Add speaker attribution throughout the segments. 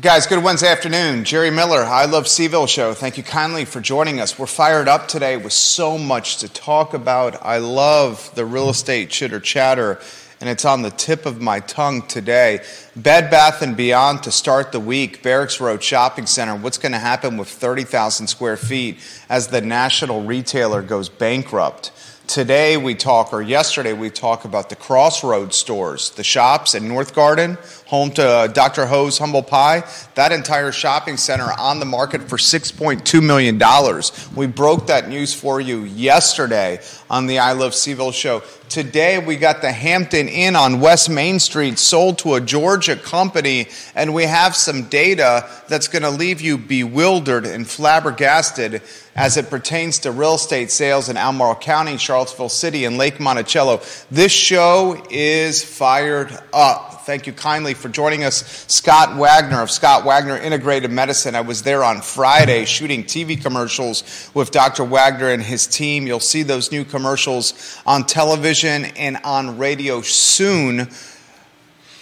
Speaker 1: Guys, good Wednesday afternoon. Jerry Miller, I Love CVille Show. Thank you kindly for joining us. We're fired up today with so much to talk about. I love the real estate chitter chatter, and it's on the tip of my tongue today. Bed Bath and Beyond to start the week. Barracks Road Shopping Center. What's going to happen with 30,000 square feet as the national retailer goes bankrupt? Today we talk, or yesterday we talk about the Crossroads stores, the shops in North Garden, home to uh, Dr. Ho's Humble Pie. That entire shopping center on the market for $6.2 million. We broke that news for you yesterday on the I Love CVille show. Today we got the Hampton Inn on West Main Street sold to a Georgia company, and we have some data that's going to leave you bewildered and flabbergasted as it pertains to real estate sales in Albemarle County, Charlottesville City, and Lake Monticello. This show is fired up. Thank you kindly for joining us, Scott Wagner of Scott Wagner Integrated Medicine. I was there on Friday shooting TV commercials with Dr. Wagner and his team. You'll see those new commercials on television and on radio soon.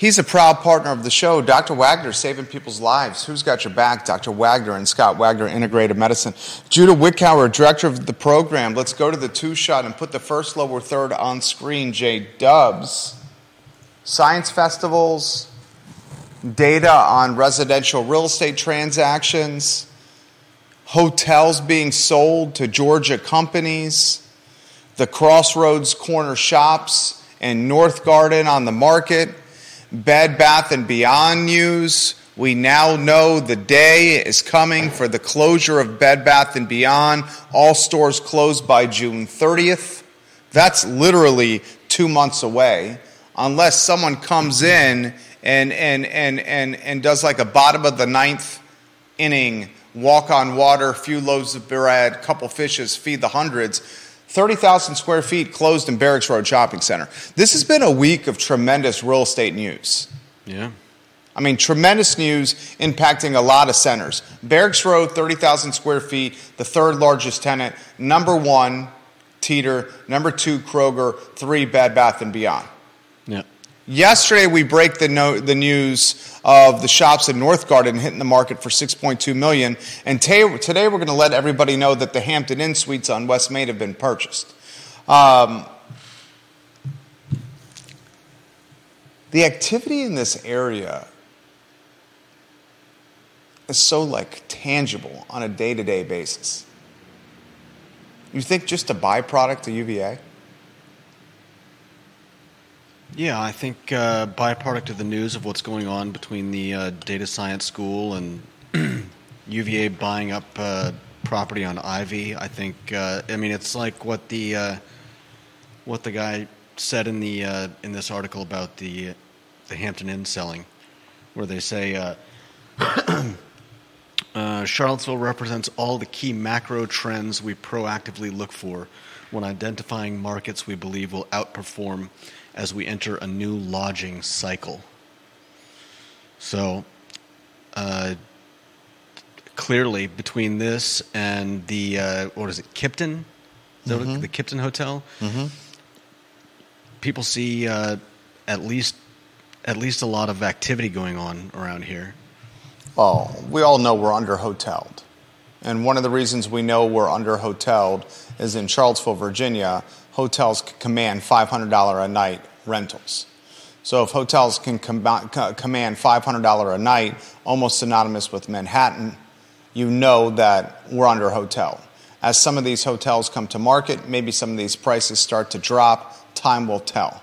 Speaker 1: He's a proud partner of the show. Dr. Wagner saving people's lives. Who's got your back? Dr. Wagner and Scott Wagner Integrated Medicine. Judah Witkower, director of the program. Let's go to the two shot and put the first, lower, third on screen. Jay Dubs science festivals, data on residential real estate transactions, hotels being sold to Georgia companies, the Crossroads corner shops and North Garden on the market, Bed Bath and Beyond news. We now know the day is coming for the closure of Bed Bath and Beyond. All stores closed by June 30th. That's literally 2 months away unless someone comes in and, and, and, and, and does like a bottom of the ninth inning, walk on water, few loaves of bread, couple fishes, feed the hundreds. 30,000 square feet closed in Barracks Road Shopping Center. This has been a week of tremendous real estate news.
Speaker 2: Yeah.
Speaker 1: I mean, tremendous news impacting a lot of centers. Barracks Road, 30,000 square feet, the third largest tenant. Number one, Teeter. Number two, Kroger. Three, Bed Bath & Beyond.
Speaker 2: Yeah.
Speaker 1: Yesterday, we break the, no, the news of the shops in North Garden hitting the market for 6.2 million, and t- today we're going to let everybody know that the Hampton Inn suites on West Main have been purchased. Um, the activity in this area is so like tangible on a day-to-day basis. You think just a byproduct of UVA?
Speaker 2: Yeah, I think uh, byproduct of the news of what's going on between the uh, data science school and UVA buying up uh, property on Ivy. I think uh, I mean it's like what the uh, what the guy said in the uh, in this article about the the Hampton Inn selling, where they say. Charlottesville represents all the key macro trends we proactively look for when identifying markets we believe will outperform as we enter a new lodging cycle. So, uh, clearly, between this and the, uh, what is it, Kimpton? Mm-hmm. The Kimpton Hotel? Mm-hmm. People see uh, at least at least a lot of activity going on around here.
Speaker 1: Well, we all know we're under hoteled. And one of the reasons we know we're under hoteled is in Charlottesville, Virginia, hotels command $500 a night rentals. So if hotels can com- command $500 a night, almost synonymous with Manhattan, you know that we're under hotel. As some of these hotels come to market, maybe some of these prices start to drop, time will tell.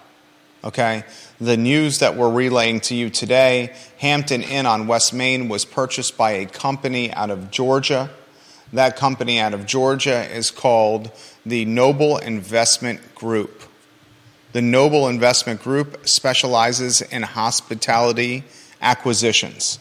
Speaker 1: Okay? The news that we're relaying to you today Hampton Inn on West Main was purchased by a company out of Georgia. That company out of Georgia is called the Noble Investment Group. The Noble Investment Group specializes in hospitality acquisitions.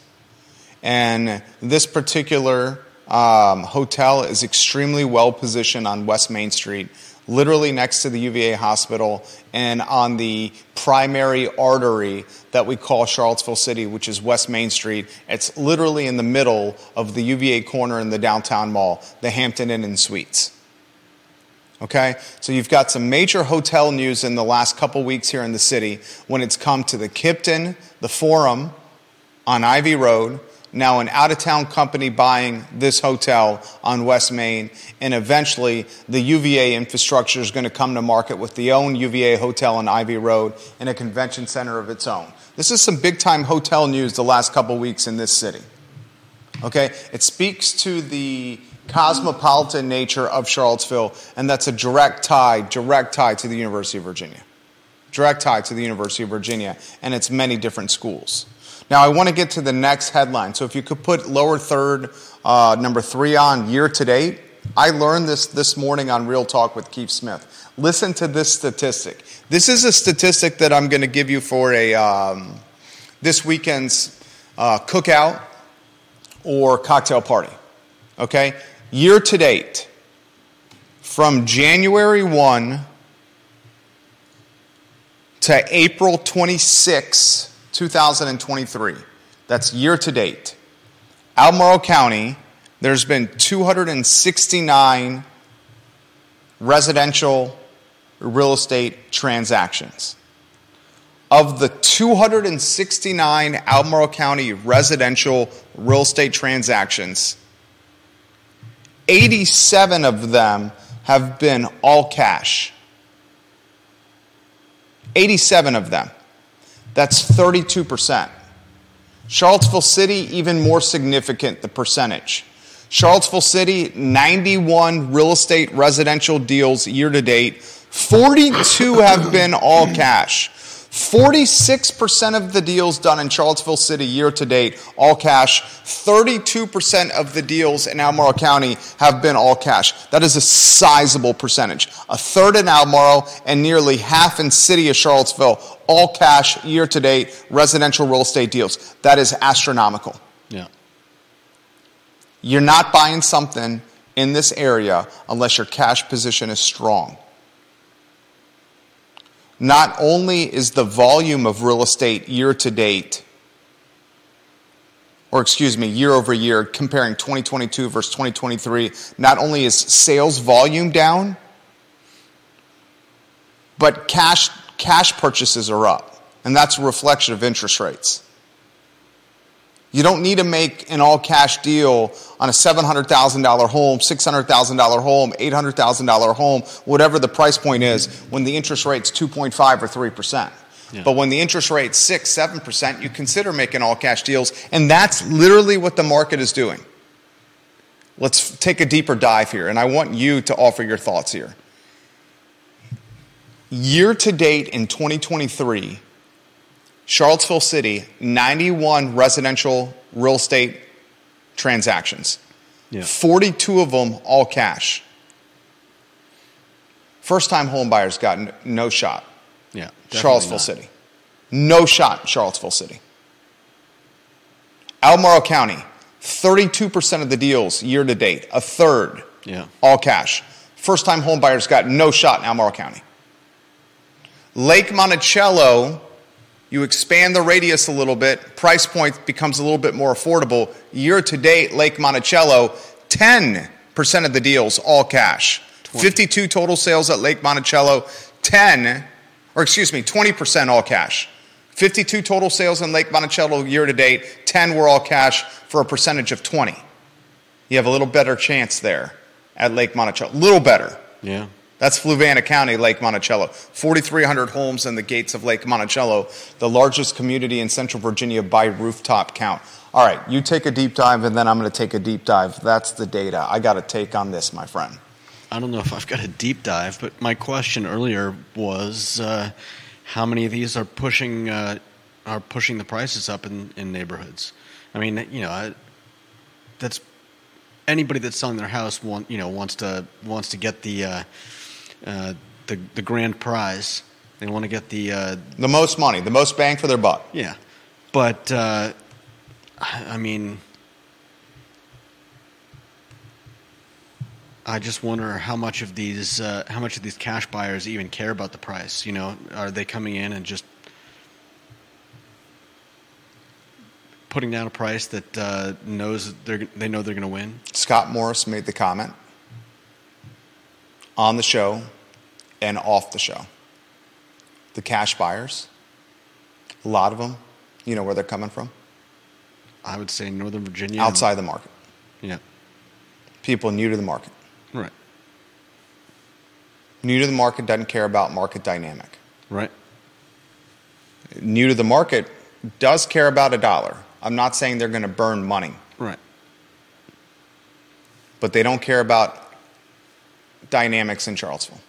Speaker 1: And this particular um, hotel is extremely well positioned on West Main Street, literally next to the UVA hospital and on the primary artery that we call Charlottesville City, which is West Main Street. It's literally in the middle of the UVA corner in the downtown mall, the Hampton Inn and Suites. Okay? So you've got some major hotel news in the last couple weeks here in the city when it's come to the Kimpton, the Forum on Ivy Road, now an out of town company buying this hotel on West Main, and eventually the UVA infrastructure is going to come to market with the own UVA hotel on Ivy Road and a convention center of its own. This is some big time hotel news the last couple weeks in this city. Okay? It speaks to the cosmopolitan nature of Charlottesville, and that's a direct tie, direct tie to the University of Virginia. Direct tie to the University of Virginia and its many different schools. Now, I want to get to the next headline. So, if you could put lower third, uh, number three on year to date. I learned this this morning on Real Talk with Keith Smith. Listen to this statistic. This is a statistic that I'm going to give you for a um, this weekend's uh, cookout or cocktail party. Okay, year to date, from January 1 to April 26, 2023, that's year to date, Albemarle County, there's been 269 residential real estate transactions. Of the 269 Albemarle County residential real estate transactions, 87 of them have been all cash. 87 of them. That's 32%. Charlottesville City, even more significant, the percentage. Charlottesville City, 91 real estate residential deals year to date. 42 have been all cash. 46% of the deals done in Charlottesville City year to date, all cash. 32% of the deals in Albemarle County have been all cash. That is a sizable percentage. A third in Albemarle and nearly half in City of Charlottesville, all cash year to date residential real estate deals. That is astronomical.
Speaker 2: Yeah.
Speaker 1: You're not buying something in this area unless your cash position is strong. Not only is the volume of real estate year to date, or excuse me, year over year, comparing 2022 versus 2023, not only is sales volume down, but cash, cash purchases are up. And that's a reflection of interest rates. You don't need to make an all cash deal on a $700,000 home, $600,000 home, $800,000 home, whatever the price point is, when the interest rate's 2.5 or 3%. Yeah. But when the interest rate's 6, 7%, you consider making all cash deals. And that's literally what the market is doing. Let's take a deeper dive here, and I want you to offer your thoughts here. Year to date in 2023, Charlottesville City, 91 residential real estate transactions. Yeah. 42 of them all cash. First time home buyers got no shot.
Speaker 2: Yeah.
Speaker 1: Charlottesville
Speaker 2: not.
Speaker 1: City. No shot Charlottesville City. Albemarle County, 32% of the deals year to date, a third,
Speaker 2: yeah.
Speaker 1: all cash. First time home buyers got no shot in Albemarle County. Lake Monticello, you expand the radius a little bit, price point becomes a little bit more affordable. Year to date, Lake Monticello, 10% of the deals all cash. 20. 52 total sales at Lake Monticello, 10, or excuse me, 20% all cash. 52 total sales in Lake Monticello year to date, 10 were all cash for a percentage of 20. You have a little better chance there at Lake Monticello. A little better.
Speaker 2: Yeah.
Speaker 1: That's Fluvanna County, Lake Monticello. 4,300 homes in the gates of Lake Monticello, the largest community in Central Virginia by rooftop count. All right, you take a deep dive, and then I'm going to take a deep dive. That's the data. I got a take on this, my friend.
Speaker 2: I don't know if I've got a deep dive, but my question earlier was uh, how many of these are pushing uh, are pushing the prices up in, in neighborhoods? I mean, you know, that's anybody that's selling their house want you know wants to wants to get the uh, uh, the the grand prize. They want to get the uh,
Speaker 1: the most money, the most bang for their buck.
Speaker 2: Yeah, but uh, I mean, I just wonder how much of these uh, how much of these cash buyers even care about the price. You know, are they coming in and just putting down a price that uh, knows they they know they're going to win?
Speaker 1: Scott Morris made the comment on the show and off the show. The cash buyers, a lot of them, you know where they're coming from?
Speaker 2: I would say Northern Virginia.
Speaker 1: outside the market.
Speaker 2: Yeah.
Speaker 1: People new to the market.
Speaker 2: Right.
Speaker 1: New to the market doesn't care about market dynamic.
Speaker 2: Right.
Speaker 1: New to the market does care about a dollar. I'm not saying they're going to burn money,
Speaker 2: Right.
Speaker 1: but they don't care about dynamics in Charlottesville.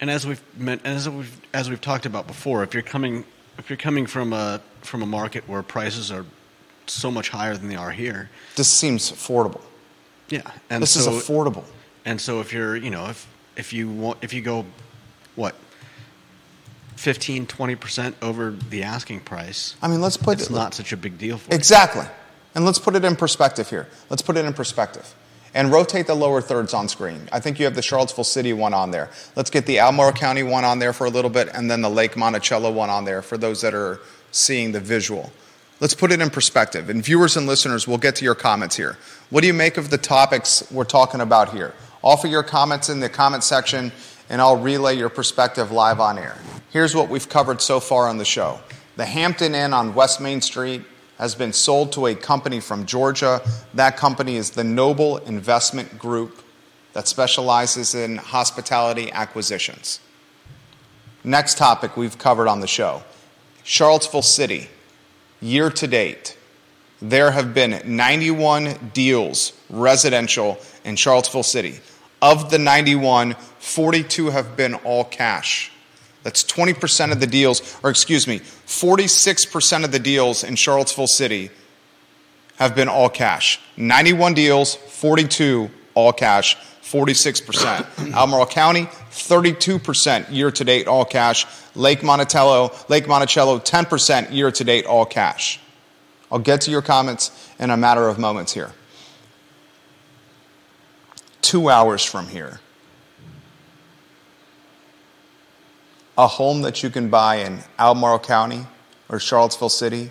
Speaker 2: And as we've meant, as we've as we've talked about before, if you're coming if you're coming from a from a market where prices are so much higher than they are here,
Speaker 1: This seems affordable.
Speaker 2: yeah, and
Speaker 1: this
Speaker 2: so
Speaker 1: is affordable.
Speaker 2: and so if you're you know if if you want if you go what 15 20 percent over the asking price,
Speaker 1: I mean, let's put
Speaker 2: it's
Speaker 1: it
Speaker 2: not such a big deal for you.
Speaker 1: exactly. And let's put it in perspective here. Let's put it in perspective. And rotate the lower thirds on screen. I think you have the Charlottesville City one on there. Let's get the Albemarle County one on there for a little bit, and then the Lake Monticello one on there for those that are seeing the visual. Let's put it in perspective. And viewers and listeners, we'll get to your comments here. What do you make of the topics we're talking about here? Offer your comments in the comment section, and I'll relay your perspective live on air. Here's what we've covered so far on the show the Hampton Inn on West Main Street has been sold to a company from Georgia. That company is the Noble Investment Group that specializes in hospitality acquisitions. Next topic we've covered on the show Charlottesville City, year to date. There have been 91 deals residential in Charlottesville City. Of the 91, 42 have been all cash. That's 20% of the deals, or excuse me, 46% of the deals in Charlottesville City have been all cash. 91 deals, 42 all cash, 46%. Albemarle County, 32% year to date all cash. Lake Monticello, Lake Monticello, 10% year to date all cash. I'll get to your comments in a matter of moments here. Two hours from here, a home that you can buy in Albemarle County or Charlottesville City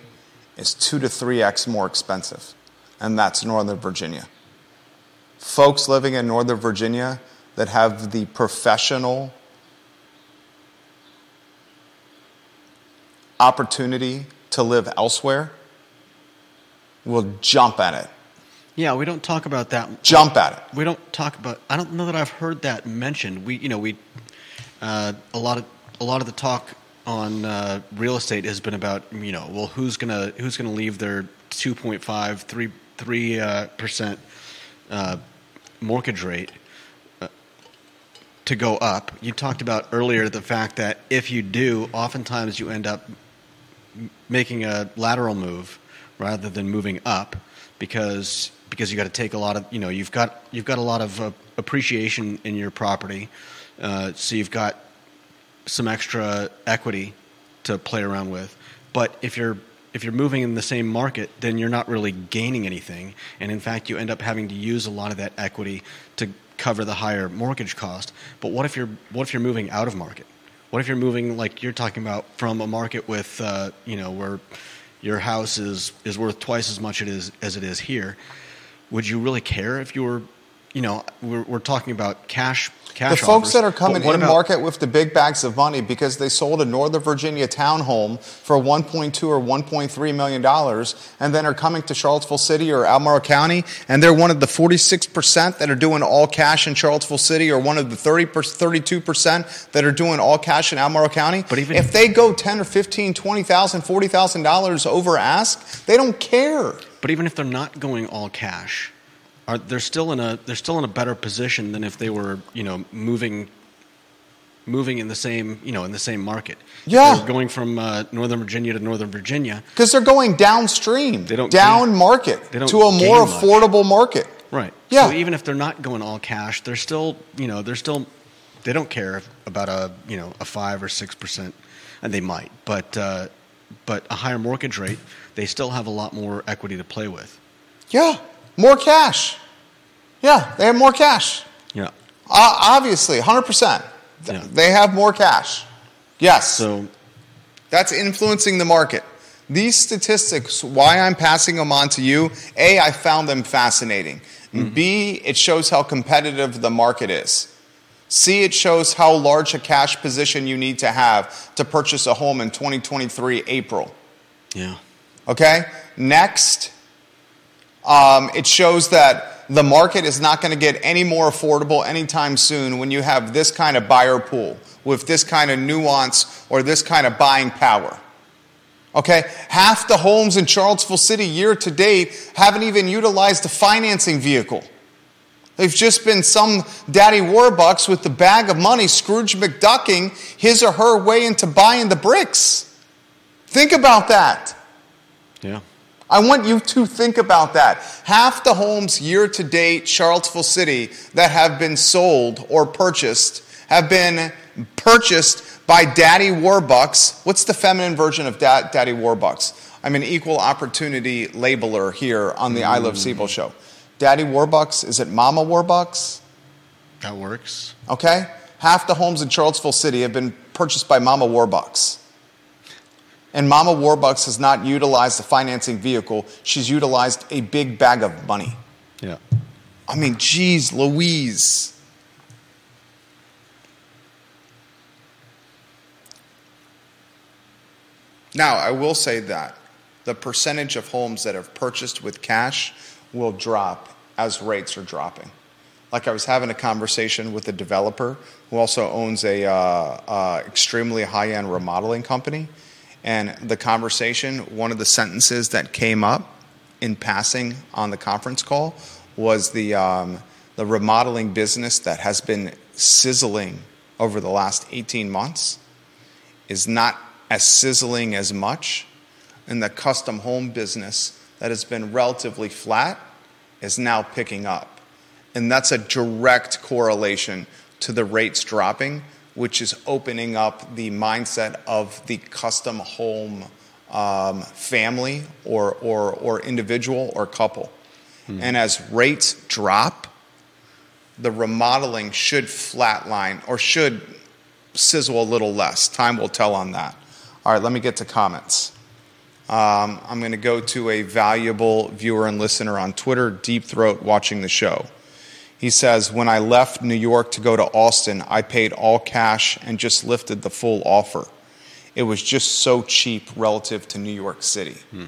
Speaker 1: is two to three X more expensive, and that's Northern Virginia. Folks living in Northern Virginia that have the professional opportunity to live elsewhere will jump at it.
Speaker 2: Yeah, we don't talk about that.
Speaker 1: Jump at it.
Speaker 2: We don't talk about. I don't know that I've heard that mentioned. We, you know, we uh, a lot of a lot of the talk on uh, real estate has been about you know, well, who's gonna who's gonna leave their 2.5 3 three uh, percent uh, mortgage rate uh, to go up. You talked about earlier the fact that if you do, oftentimes you end up making a lateral move rather than moving up because because you got to take a lot of you know you've got you've got a lot of uh, appreciation in your property, uh, so you've got some extra equity to play around with. But if you're if you're moving in the same market, then you're not really gaining anything, and in fact, you end up having to use a lot of that equity to cover the higher mortgage cost. But what if you're what if you're moving out of market? What if you're moving like you're talking about from a market with uh, you know where your house is is worth twice as much it is as it is here? Would you really care if you were, you know, we're, we're talking about cash cash
Speaker 1: The folks
Speaker 2: offers,
Speaker 1: that are coming in
Speaker 2: about-
Speaker 1: market with the big bags of money because they sold a Northern Virginia townhome for 1.2 or 1.3 million dollars, and then are coming to Charlottesville City or Albemarle County, and they're one of the 46 percent that are doing all cash in Charlottesville City, or one of the 30 32 percent that are doing all cash in Albemarle County.
Speaker 2: But even-
Speaker 1: if they go 10 or 15, 20 thousand, 40 thousand dollars over ask, they don't care.
Speaker 2: But even if they're not going all cash, are they're still in a they're still in a better position than if they were you know moving moving in the same you know in the same market.
Speaker 1: Yeah.
Speaker 2: they're going from uh, Northern Virginia to Northern Virginia.
Speaker 1: Because they're going downstream,
Speaker 2: They don't
Speaker 1: down
Speaker 2: gain-
Speaker 1: market
Speaker 2: they don't
Speaker 1: to a more
Speaker 2: gain much.
Speaker 1: affordable market.
Speaker 2: Right.
Speaker 1: Yeah.
Speaker 2: So even if they're not going all cash, they're still you know they're still they don't care if, about a you know a five or six percent, and they might, but uh, but a higher mortgage rate, they still have a lot more equity to play with.
Speaker 1: Yeah, more cash. Yeah, they have more cash.
Speaker 2: Yeah.
Speaker 1: Uh, obviously, 100%. Th-
Speaker 2: Yeah.
Speaker 1: They have more cash. Yes.
Speaker 2: So
Speaker 1: That's influencing the market. These statistics, why I'm passing them on to you, A, I found them fascinating. And B, it shows how competitive the market is. C, it shows how large a cash position you need to have to purchase a home in 2023 April.
Speaker 2: yeah.
Speaker 1: Okay? Next, Um, it shows that the market is not going to get any more affordable anytime soon when you have this kind of buyer pool with this kind of nuance or this kind of buying power. Okay, half the homes in Charlottesville City year to date haven't even utilized the financing vehicle. They've just been some daddy warbucks with the bag of money, Scrooge McDucking his or her way into buying the bricks. Think about that.
Speaker 2: Yeah.
Speaker 1: I want you to think about that. Half the homes year to date, Charlottesville City, that have been sold or purchased have been purchased by Daddy Warbucks. What's the feminine version of da- Daddy Warbucks? I'm an equal opportunity labeler here on the mm. I Love CVille show. Daddy Warbucks, is it Mama Warbucks?
Speaker 2: That works.
Speaker 1: Okay. Half the homes in Charlottesville City have been purchased by Mama Warbucks. And Mama Warbucks has not utilized the financing vehicle, she's utilized a big bag of money.
Speaker 2: Yeah.
Speaker 1: I mean, geez, Louise. Now, I will say that the percentage of homes that have purchased with cash will drop as rates are dropping. Like I was having a conversation with a developer who also owns a uh, uh, extremely high-end remodeling company, and the conversation, one of the sentences that came up in passing on the conference call was the um, the remodeling business that has been sizzling over the last 18 months is not as sizzling as much, and the custom home business that has been relatively flat is now picking up. And that's a direct correlation to the rates dropping, which is opening up the mindset of the custom home um, family or, or, or individual or couple. Mm-hmm. And as rates drop, the remodeling should flatline or should sizzle a little less. Time will tell on that. All right, let me get to comments. Um, I'm going to go to a valuable viewer and listener on Twitter, Deep Throat, watching the show. He says, When I left New York to go to Austin, I paid all cash and just lifted the full offer. It was just so cheap relative to New York City. Hmm.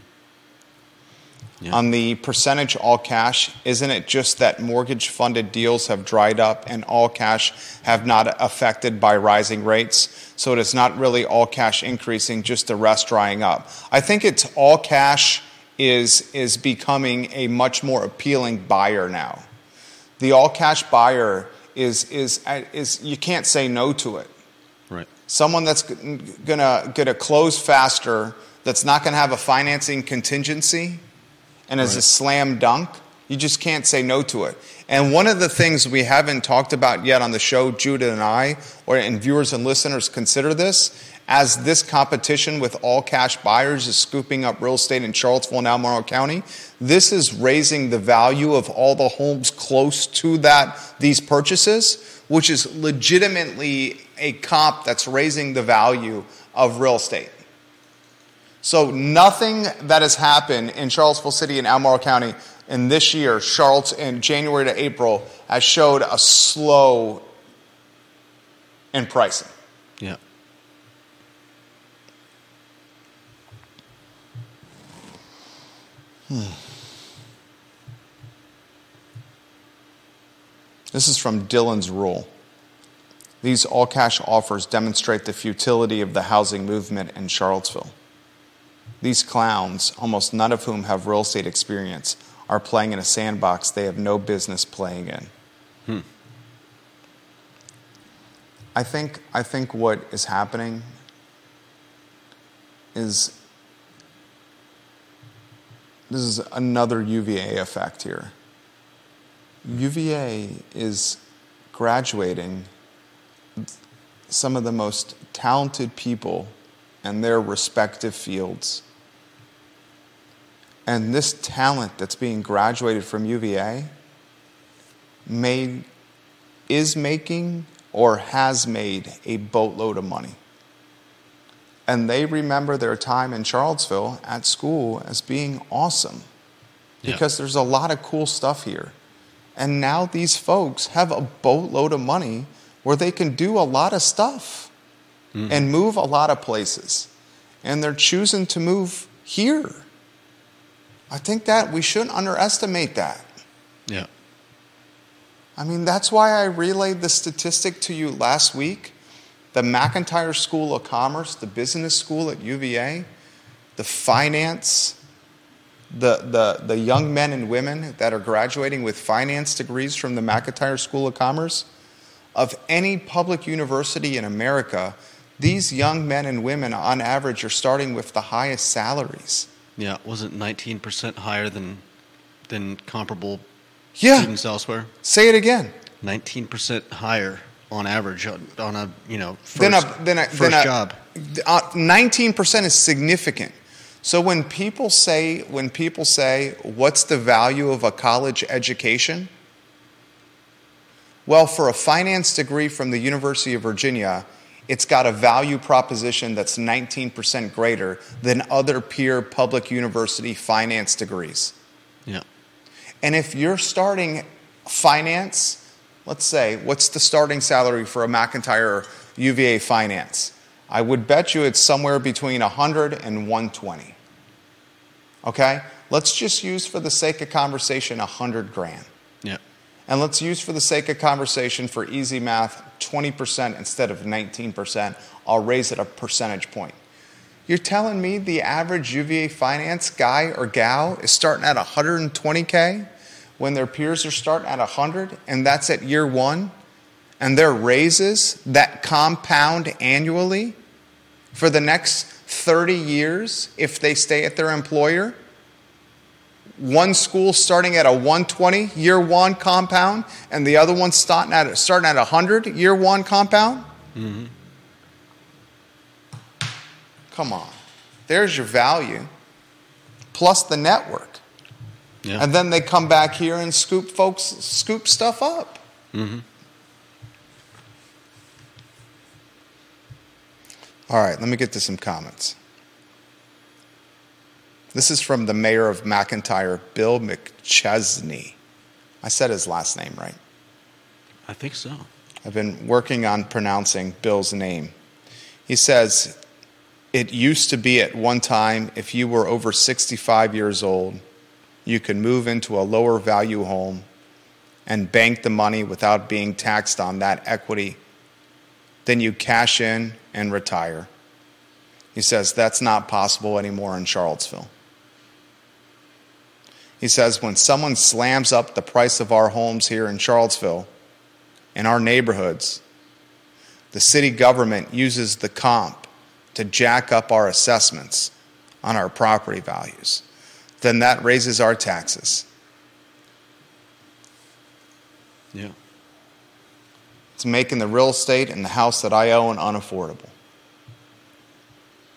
Speaker 1: Yeah. On the percentage all cash, isn't it just that mortgage funded deals have dried up and all cash have not affected by rising rates? So it is not really all cash increasing, just the rest drying up. I think it's all cash is, is becoming a much more appealing buyer now. The all cash buyer is, is, is you can't say no to it.
Speaker 2: Right.
Speaker 1: Someone that's gonna, gonna close faster, that's not gonna have a financing contingency and is right. a slam dunk, you just can't say no to it. And one of the things we haven't talked about yet on the show, Judah and I, or and viewers and listeners consider this, as this competition with all cash buyers is scooping up real estate in Charlottesville and Albemarle County, this is raising the value of all the homes close to that these purchases, which is legitimately a comp that's raising the value of real estate. So nothing that has happened in Charlottesville City and Albemarle County in this year, Charlotte in January to April, has showed a slow in pricing.
Speaker 2: Yeah.
Speaker 1: This is from Dillon's Rule. These all cash offers demonstrate the futility of the housing movement in Charlottesville. These clowns, almost none of whom have real estate experience, are playing in a sandbox they have no business playing in. Hmm. I think, I think what is happening is this is another UVA effect here. UVA is graduating some of the most talented people in their respective fields and this talent that's being graduated from UVA made, is making or has made a boatload of money. And they remember their time in Charlottesville at school as being awesome because yeah. there's a lot of cool stuff here. And now these folks have a boatload of money where they can do a lot of stuff mm-hmm. and move a lot of places. And they're choosing to move here. I think that we shouldn't underestimate that.
Speaker 2: Yeah.
Speaker 1: I mean, that's why I relayed the statistic to you last week. The McIntire School of Commerce, the business school at UVA, the finance, the, the, the young men and women that are graduating with finance degrees from the McIntire School of Commerce, of any public university in America, these young men and women, on average, are starting with the highest salaries.
Speaker 2: Yeah, wasn't 19% higher than than comparable
Speaker 1: Yeah.
Speaker 2: students elsewhere?
Speaker 1: Say it again.
Speaker 2: 19% higher on average on, a, you know, first,
Speaker 1: Then a, then a,
Speaker 2: first
Speaker 1: then a,
Speaker 2: job.
Speaker 1: Uh, 19% is significant. So when people say, when people say, what's the value of a college education? Well, for a finance degree from the University of Virginia, it's got a value proposition that's 19% greater than other peer public university finance degrees.
Speaker 2: Yeah.
Speaker 1: And if you're starting finance, let's say, what's the starting salary for a McIntire UVA finance? I would bet you it's somewhere between 100 and 120. Okay? Let's just use for the sake of conversation 100 grand.
Speaker 2: Yeah.
Speaker 1: And let's use for the sake of conversation for easy math 20% instead of 19%. I'll raise it a percentage point. You're telling me the average UVA finance guy or gal is starting at 120K when their peers are starting at 100 and that's at year one? And their raises that compound annually for the next 30 years if they stay at their employer? one school starting at a 120 year one compound and the other one starting at starting at a 100 year one compound mm-hmm. come on there's your value plus the network
Speaker 2: Yeah.
Speaker 1: and then they come back here and scoop folks scoop stuff up
Speaker 2: mm-hmm.
Speaker 1: all right let me get to some comments this is from the mayor of mcintire bill mcchesney i said his last name right
Speaker 2: I think so.
Speaker 1: I've been working on pronouncing Bill's name. He says, It used to be at one time if you were over 65 years old, you can move into a lower value home and bank the money without being taxed on that equity. Then you cash in and retire. He says, That's not possible anymore in Charlottesville. He says, When someone slams up the price of our homes here in Charlottesville, in our neighborhoods, the city government uses the comp to jack up our assessments on our property values. Then that raises our taxes.
Speaker 2: Yeah.
Speaker 1: It's making the real estate and the house that I own unaffordable.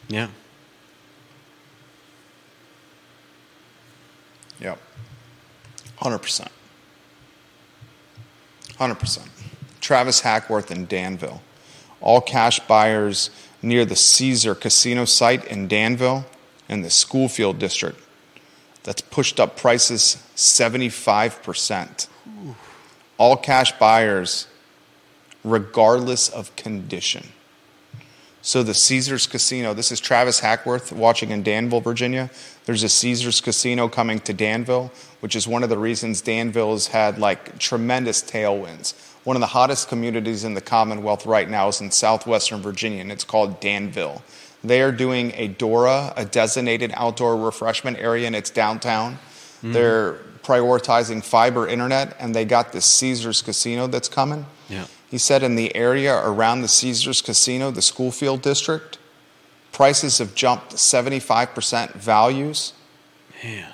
Speaker 2: Yeah.
Speaker 1: Yep. 100%. 100%. Travis Hackworth in Danville. All cash buyers near the Caesar Casino site in Danville and the Schoolfield District. That's pushed up prices 75%. All cash buyers, regardless of condition. So the Caesars Casino, this is Travis Hackworth watching in Danville, Virginia. There's a Caesars Casino coming to Danville, which is one of the reasons Danville has had like tremendous tailwinds. One of the hottest communities in the Commonwealth right now is in southwestern Virginia, and it's called Danville. They are doing a DORA, a designated outdoor refreshment area, and it's downtown. Mm-hmm. They're prioritizing fiber internet, and they got this Caesars Casino that's coming.
Speaker 2: Yeah.
Speaker 1: He said in the area around the Caesars Casino, the Schoolfield District, prices have jumped 75% values.
Speaker 2: Man.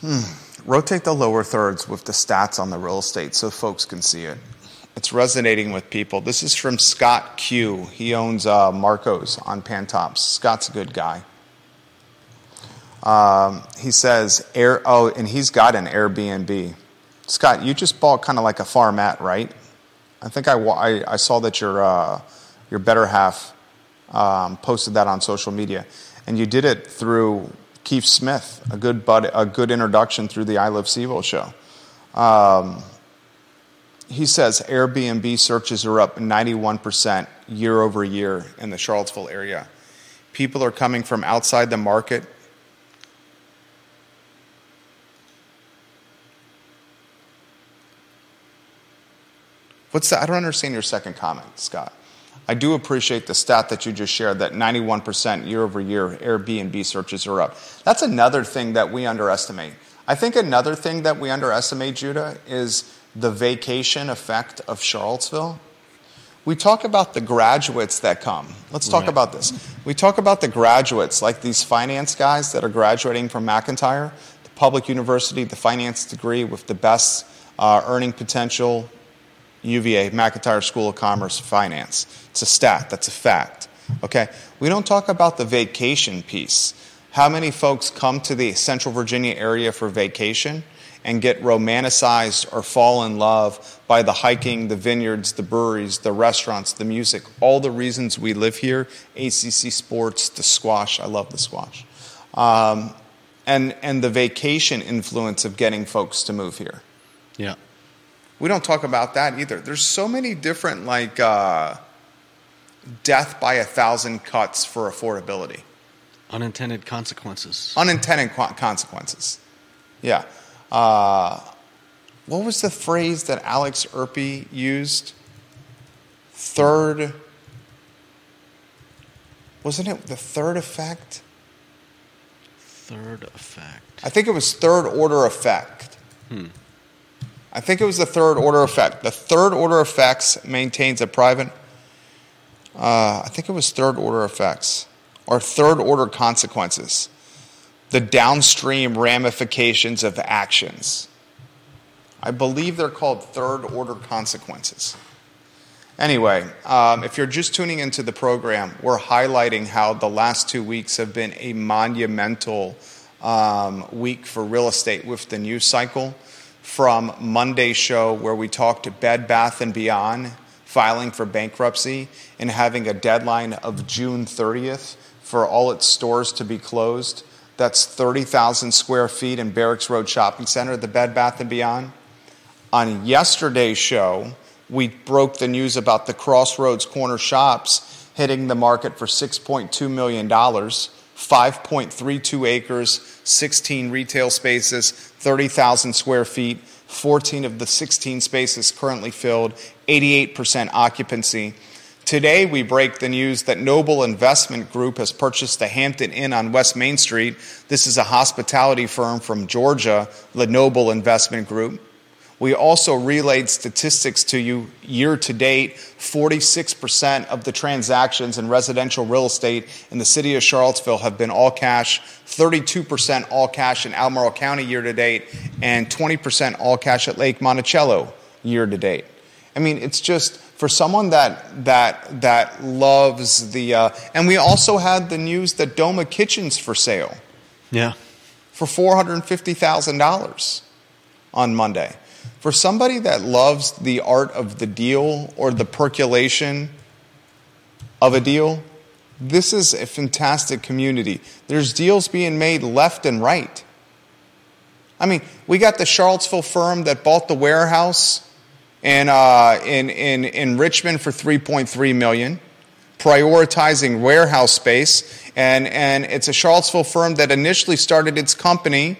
Speaker 2: Hmm.
Speaker 1: Rotate the lower thirds with the stats on the real estate so folks can see it. It's resonating with people. This is from Scott Q. He owns uh, Marco's on Pantops. Scott's a good guy. Um, he says, Air, oh, and he's got an Airbnb. Scott, you just bought kind of like a farmette, right? I think I, I, I saw that your, uh, your better half um, posted that on social media. And you did it through Keith Smith, a good, bud, a good introduction through the I Love CVille show. Um, he says Airbnb searches are up 91% year over year in the Charlottesville area. People are coming from outside the market. What's that? I don't understand your second comment, Scott. I do appreciate the stat that you just shared that 91% year over year Airbnb searches are up. That's another thing that we underestimate. I think another thing that we underestimate, Judah, is the vacation effect of Charlottesville. We talk about the graduates that come. Let's talk right. about this. We talk about the graduates, like these finance guys that are graduating from McIntire, the public university, the finance degree with the best uh, earning potential, UVA, McIntire School of Commerce, Finance. It's a stat, that's a fact. Okay? We don't talk about the vacation piece. How many folks come to the Central Virginia area for vacation and get romanticized or fall in love by the hiking, the vineyards, the breweries, the restaurants, the music, all the reasons we live here, ACC sports, the squash, I love the squash, um, and, and the vacation influence of getting folks to move here.
Speaker 2: Yeah.
Speaker 1: We don't talk about that either. There's so many different, like, uh, death by a thousand cuts for affordability.
Speaker 2: Unintended consequences.
Speaker 1: Unintended qu- consequences. Yeah. Uh, what was the phrase that Alex Erpy used? Third. Wasn't it the third effect?
Speaker 2: Third effect.
Speaker 1: I think it was third order effect. Hmm. I think it was the third order effect. The third order effects maintains a private. Uh, I think it was third order effects or third order consequences. The downstream ramifications of actions. I believe they're called third order consequences. Anyway, um, if you're just tuning into the program, we're highlighting how the last two weeks have been a monumental um, week for real estate with the news cycle from Monday's show where we talked to Bed Bath and Beyond filing for bankruptcy and having a deadline of June 30th for all its stores to be closed. That's 30,000 square feet in Barracks Road Shopping Center, the Bed Bath and Beyond. On yesterday's show, we broke the news about the Crossroads Corner Shops hitting the market for $6.2 million, 5.32 acres, 16 retail spaces, 30,000 square feet, 14 of the 16 spaces currently filled, 88% occupancy. Today, we break the news that Noble Investment Group has purchased the Hampton Inn on West Main Street. This is a hospitality firm from Georgia, the Noble Investment Group. We also relayed statistics to you year to date 46% of the transactions in residential real estate in the city of Charlottesville have been all cash, 32% all cash in Albemarle County year to date, and 20% all cash at Lake Monticello year to date. I mean, it's just for someone that that that loves the. Uh, and we also had the news that Doma Kitchens for sale.
Speaker 2: Yeah.
Speaker 1: For four hundred and fifty thousand dollars on Monday. For somebody that loves the art of the deal or the percolation of a deal, this is a fantastic community. There's deals being made left and right. I mean, we got the Charlottesville firm that bought the warehouse in, uh, in, in, in Richmond for 3.3 million, prioritizing warehouse space. And, and it's a Charlottesville firm that initially started its company,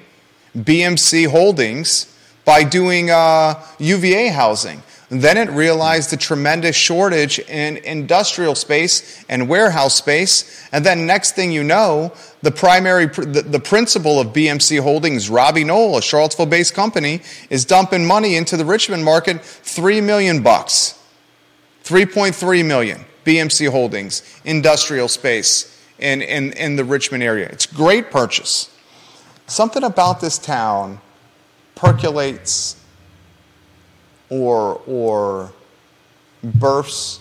Speaker 1: BMC Holdings, by doing uh, UVA housing. then it realized the tremendous shortage in industrial space and warehouse space. And then next thing you know, the primary, the, the principal of BMC Holdings, Robbie Knoll, a Charlottesville-based company, is dumping money into the Richmond market, three million bucks, 3.3 million. BMC Holdings, industrial space in, in, in the Richmond area. It's great purchase. Something about this town percolates or, or births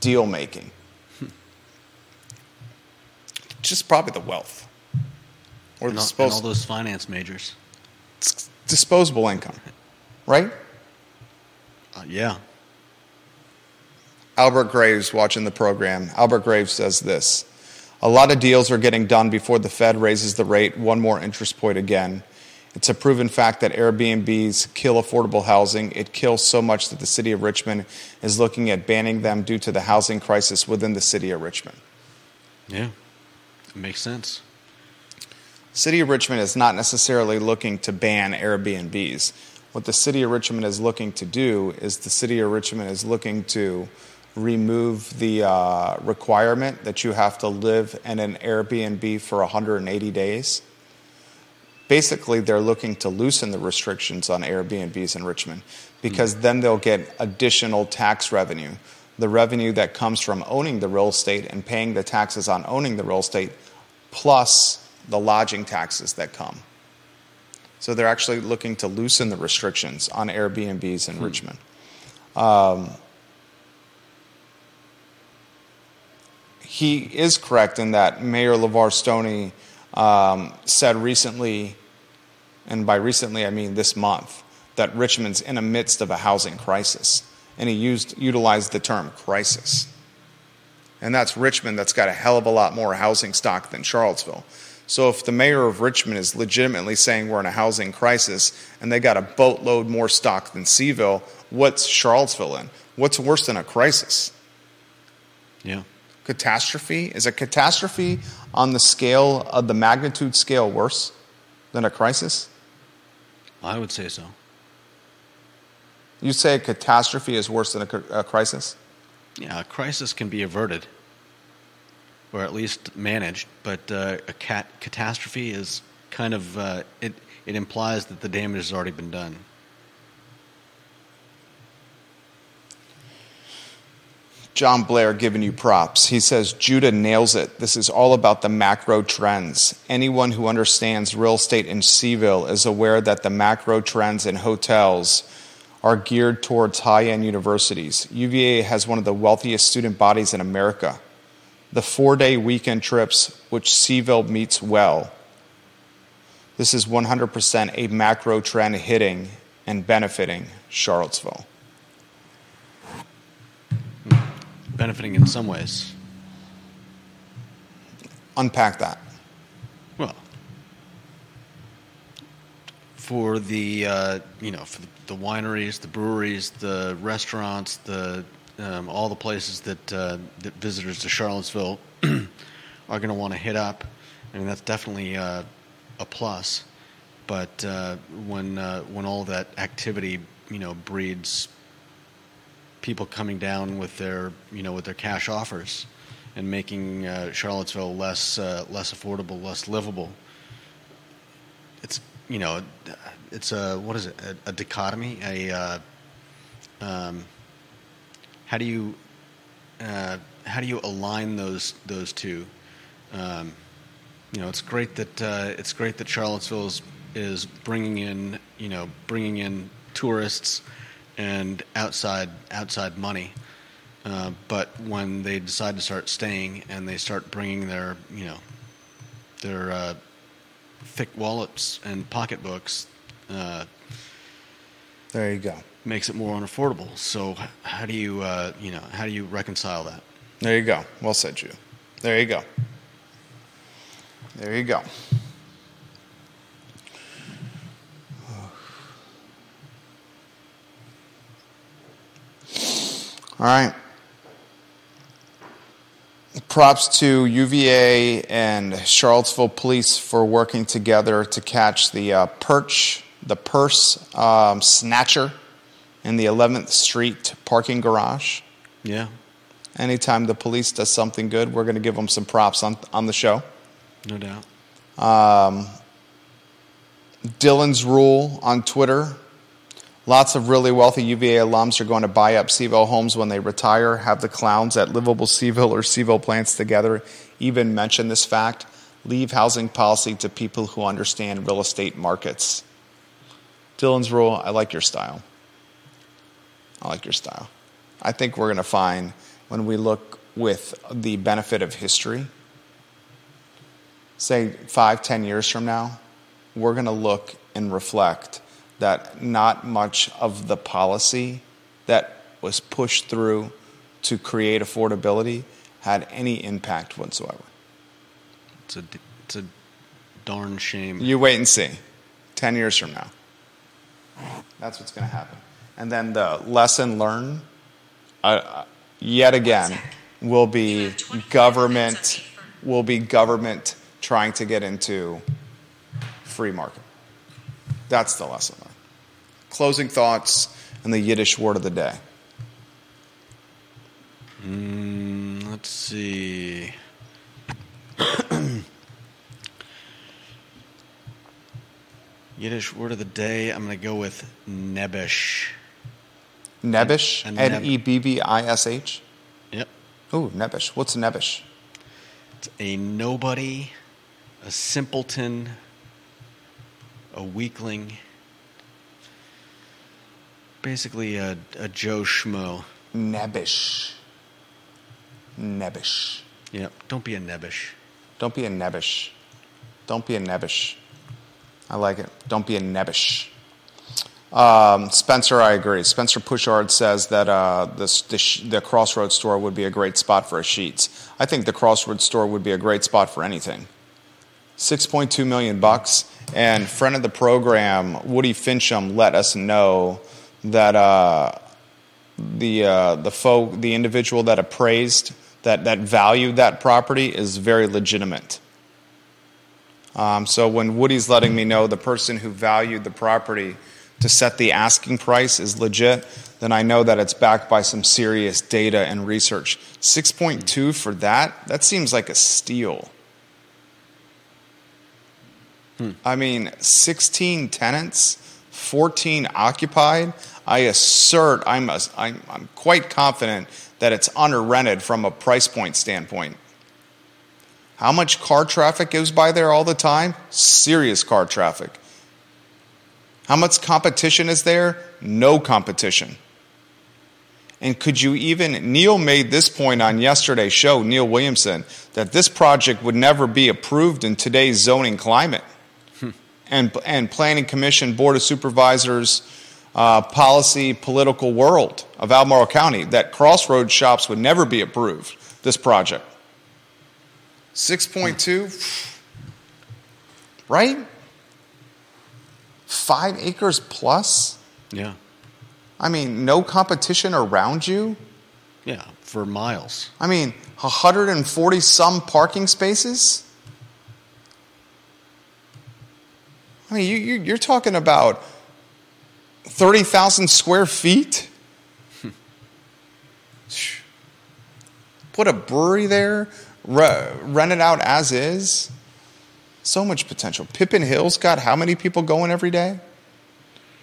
Speaker 1: deal making. It's just probably the wealth.
Speaker 2: Or and, all, and all those finance majors.
Speaker 1: disposable income, right?
Speaker 2: Uh, yeah.
Speaker 1: Albert Graves watching the program. Albert Graves says this A lot of deals are getting done before the Fed raises the rate one more interest point again It's a proven fact that Airbnbs kill affordable housing. It kills so much that the city of Richmond is looking at banning them due to the housing crisis within the city of Richmond.
Speaker 2: Yeah, it makes sense.
Speaker 1: City of Richmond is not necessarily looking to ban Airbnbs. What the city of Richmond is looking to do is the city of Richmond is looking to remove the uh, requirement that you have to live in an Airbnb for 180 days. Basically, they're looking to loosen the restrictions on Airbnbs in Richmond because mm-hmm. then they'll get additional tax revenue. The revenue that comes from owning the real estate and paying the taxes on owning the real estate, plus the lodging taxes that come. So they're actually looking to loosen the restrictions on Airbnbs in hmm. Richmond. Um, he is correct in that Mayor LeVar Stoney um, said recently, and by recently I mean this month, that Richmond's in the midst of a housing crisis. And he used, utilized the term crisis. And that's Richmond that's got a hell of a lot more housing stock than Charlottesville. So if the mayor of Richmond is legitimately saying we're in a housing crisis and they got a boatload more stock than CVille, what's Charlottesville in? What's worse than a crisis?
Speaker 2: Yeah.
Speaker 1: Catastrophe? Is a catastrophe on the scale of the magnitude scale worse than a crisis?
Speaker 2: I would say so.
Speaker 1: You say a catastrophe is worse than a, a crisis?
Speaker 2: Yeah, a crisis can be averted or at least managed. But uh, a cat catastrophe is kind of uh, it. It implies that the damage has already been done.
Speaker 1: John Blair giving you props. He says Judah nails it. This is all about the macro trends. Anyone who understands real estate in CVille is aware that the macro trends in hotels are geared towards high end universities. UVA has one of the wealthiest student bodies in America the four day weekend trips, which CVille meets well. This is 100% a macro trend hitting and benefiting Charlottesville.
Speaker 2: Benefiting in some ways.
Speaker 1: Unpack that.
Speaker 2: Well, for the uh, you know for the wineries, the breweries, the restaurants, the um, all the places that uh, that visitors to Charlottesville are going to want to hit up. I mean, that's definitely uh, a plus. But uh, when uh, when all that activity, you know, breeds people coming down with their you know with their cash offers and making uh, Charlottesville less less affordable, less livable. It's you know, it's a what is it? A, a dichotomy, a um, how do you uh, how do you align those those two? Um, you know, it's great that uh, it's great that Charlottesville is, is bringing in you know bringing in tourists and outside outside money. Uh, but when they decide to start staying and they start bringing their you know their uh, thick wallets and pocketbooks, uh,
Speaker 1: there you go
Speaker 2: makes it more unaffordable. So how do you uh, you know how do you reconcile that?
Speaker 1: There you go. Well said, you. There you go. There you go. All right. Props to UVA and Charlottesville Police for working together to catch the uh, perch, the purse um, snatcher in the 11th Street parking garage.
Speaker 2: Yeah.
Speaker 1: Anytime the police does something good, we're going to give them some props on, on the show.
Speaker 2: No doubt.
Speaker 1: Um, Dillon's Rule on Twitter. Lots of really wealthy UVA alums are going to buy up CVille homes when they retire, have the clowns at Livable CVille or CVille Plans Together even mention this fact. Leave housing policy to people who understand real estate markets. Dillon's Rule, I like your style. I like your style. I think we're going to find when we look with the benefit of history, say five, ten years from now, we're going to look and reflect that not much of the policy that was pushed through to create affordability had any impact whatsoever.
Speaker 2: It's a, it's a darn shame.
Speaker 1: You wait and see. 10 years from now. That's what's going to happen. And then the lesson learned, uh, yet again, will be government will be government trying to get into free market. That's the lesson learned. Closing thoughts and the Yiddish word of the day.
Speaker 2: Mm, let's see. Yiddish word of the day. I'm going to go with nebbish.
Speaker 1: Nebbish?
Speaker 2: And
Speaker 1: N E B B I S H?
Speaker 2: Yep.
Speaker 1: Ooh, nebbish. What's nebbish?
Speaker 2: It's a nobody, a simpleton, a weakling. Basically, a, a Joe Schmo.
Speaker 1: Nebbish. Nebbish.
Speaker 2: Yep. Don't be a nebbish.
Speaker 1: Don't be a nebbish. Don't be a nebbish. I like it. Don't be a nebbish. Um, Spencer, I agree. Spencer Pushard says that uh, the, the, the Crossroads store would be a great spot for a Sheetz. I think the Crossroads store would be a great spot for anything. 6.2 million bucks. And friend of the program, Woody Fincham, let us know that uh, the uh, the folk, the individual that appraised that that valued that property is very legitimate. Um, so when Woody's letting me know the person who valued the property to set the asking price is legit, then I know that it's backed by some serious data and research. 6.2 for that, that seems like a steal. Hmm. I mean, 16 tenants, 14 occupied. I assert, I'm, a, I'm, I'm quite confident that it's under rented from a price point standpoint. How much car traffic goes by there all the time? Serious car traffic. How much competition is there? No competition. And could you even, Neil made this point on yesterday's show, Neil Williamson, that this project would never be approved in today's zoning climate. And, and Planning Commission, Board of Supervisors, uh, policy, political world of Albemarle County, that Crossroads shops would never be approved, this project. 6.2, right? Five acres plus?
Speaker 2: Yeah.
Speaker 1: I mean, no competition around you?
Speaker 2: Yeah, for miles.
Speaker 1: I mean, 140 some parking spaces? I mean, you, you, you're talking about 30,000 square feet? Put a brewery there, rent it out as is. So much potential. Pippin Hill's got how many people going every day?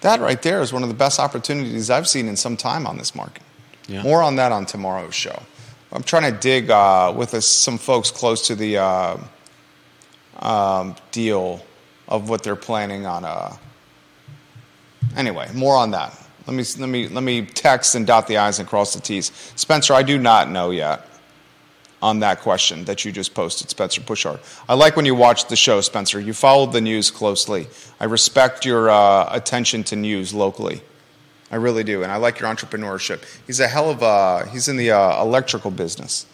Speaker 1: That right there is one of the best opportunities I've seen in some time on this market. Yeah. More on that on tomorrow's show. I'm trying to dig uh, with some folks close to the uh, um, deal of what they're planning on. Uh... Anyway, more on that. Let me let me let me text and dot the i's and cross the t's. Spencer, I do not know yet on that question that you just posted, Spencer Pushard. I like when you watch the show, Spencer. You followed the news closely. I respect your uh, attention to news locally. I really do, and I like your entrepreneurship. He's a hell of a, he's in the uh, electrical business.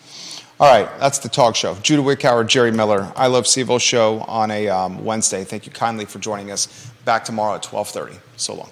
Speaker 1: All right, that's the talk show. Judah Witkower, Jerry Miller, I Love CVille show on a um, Wednesday. Thank you kindly for joining us. Back tomorrow at 12:30. So long.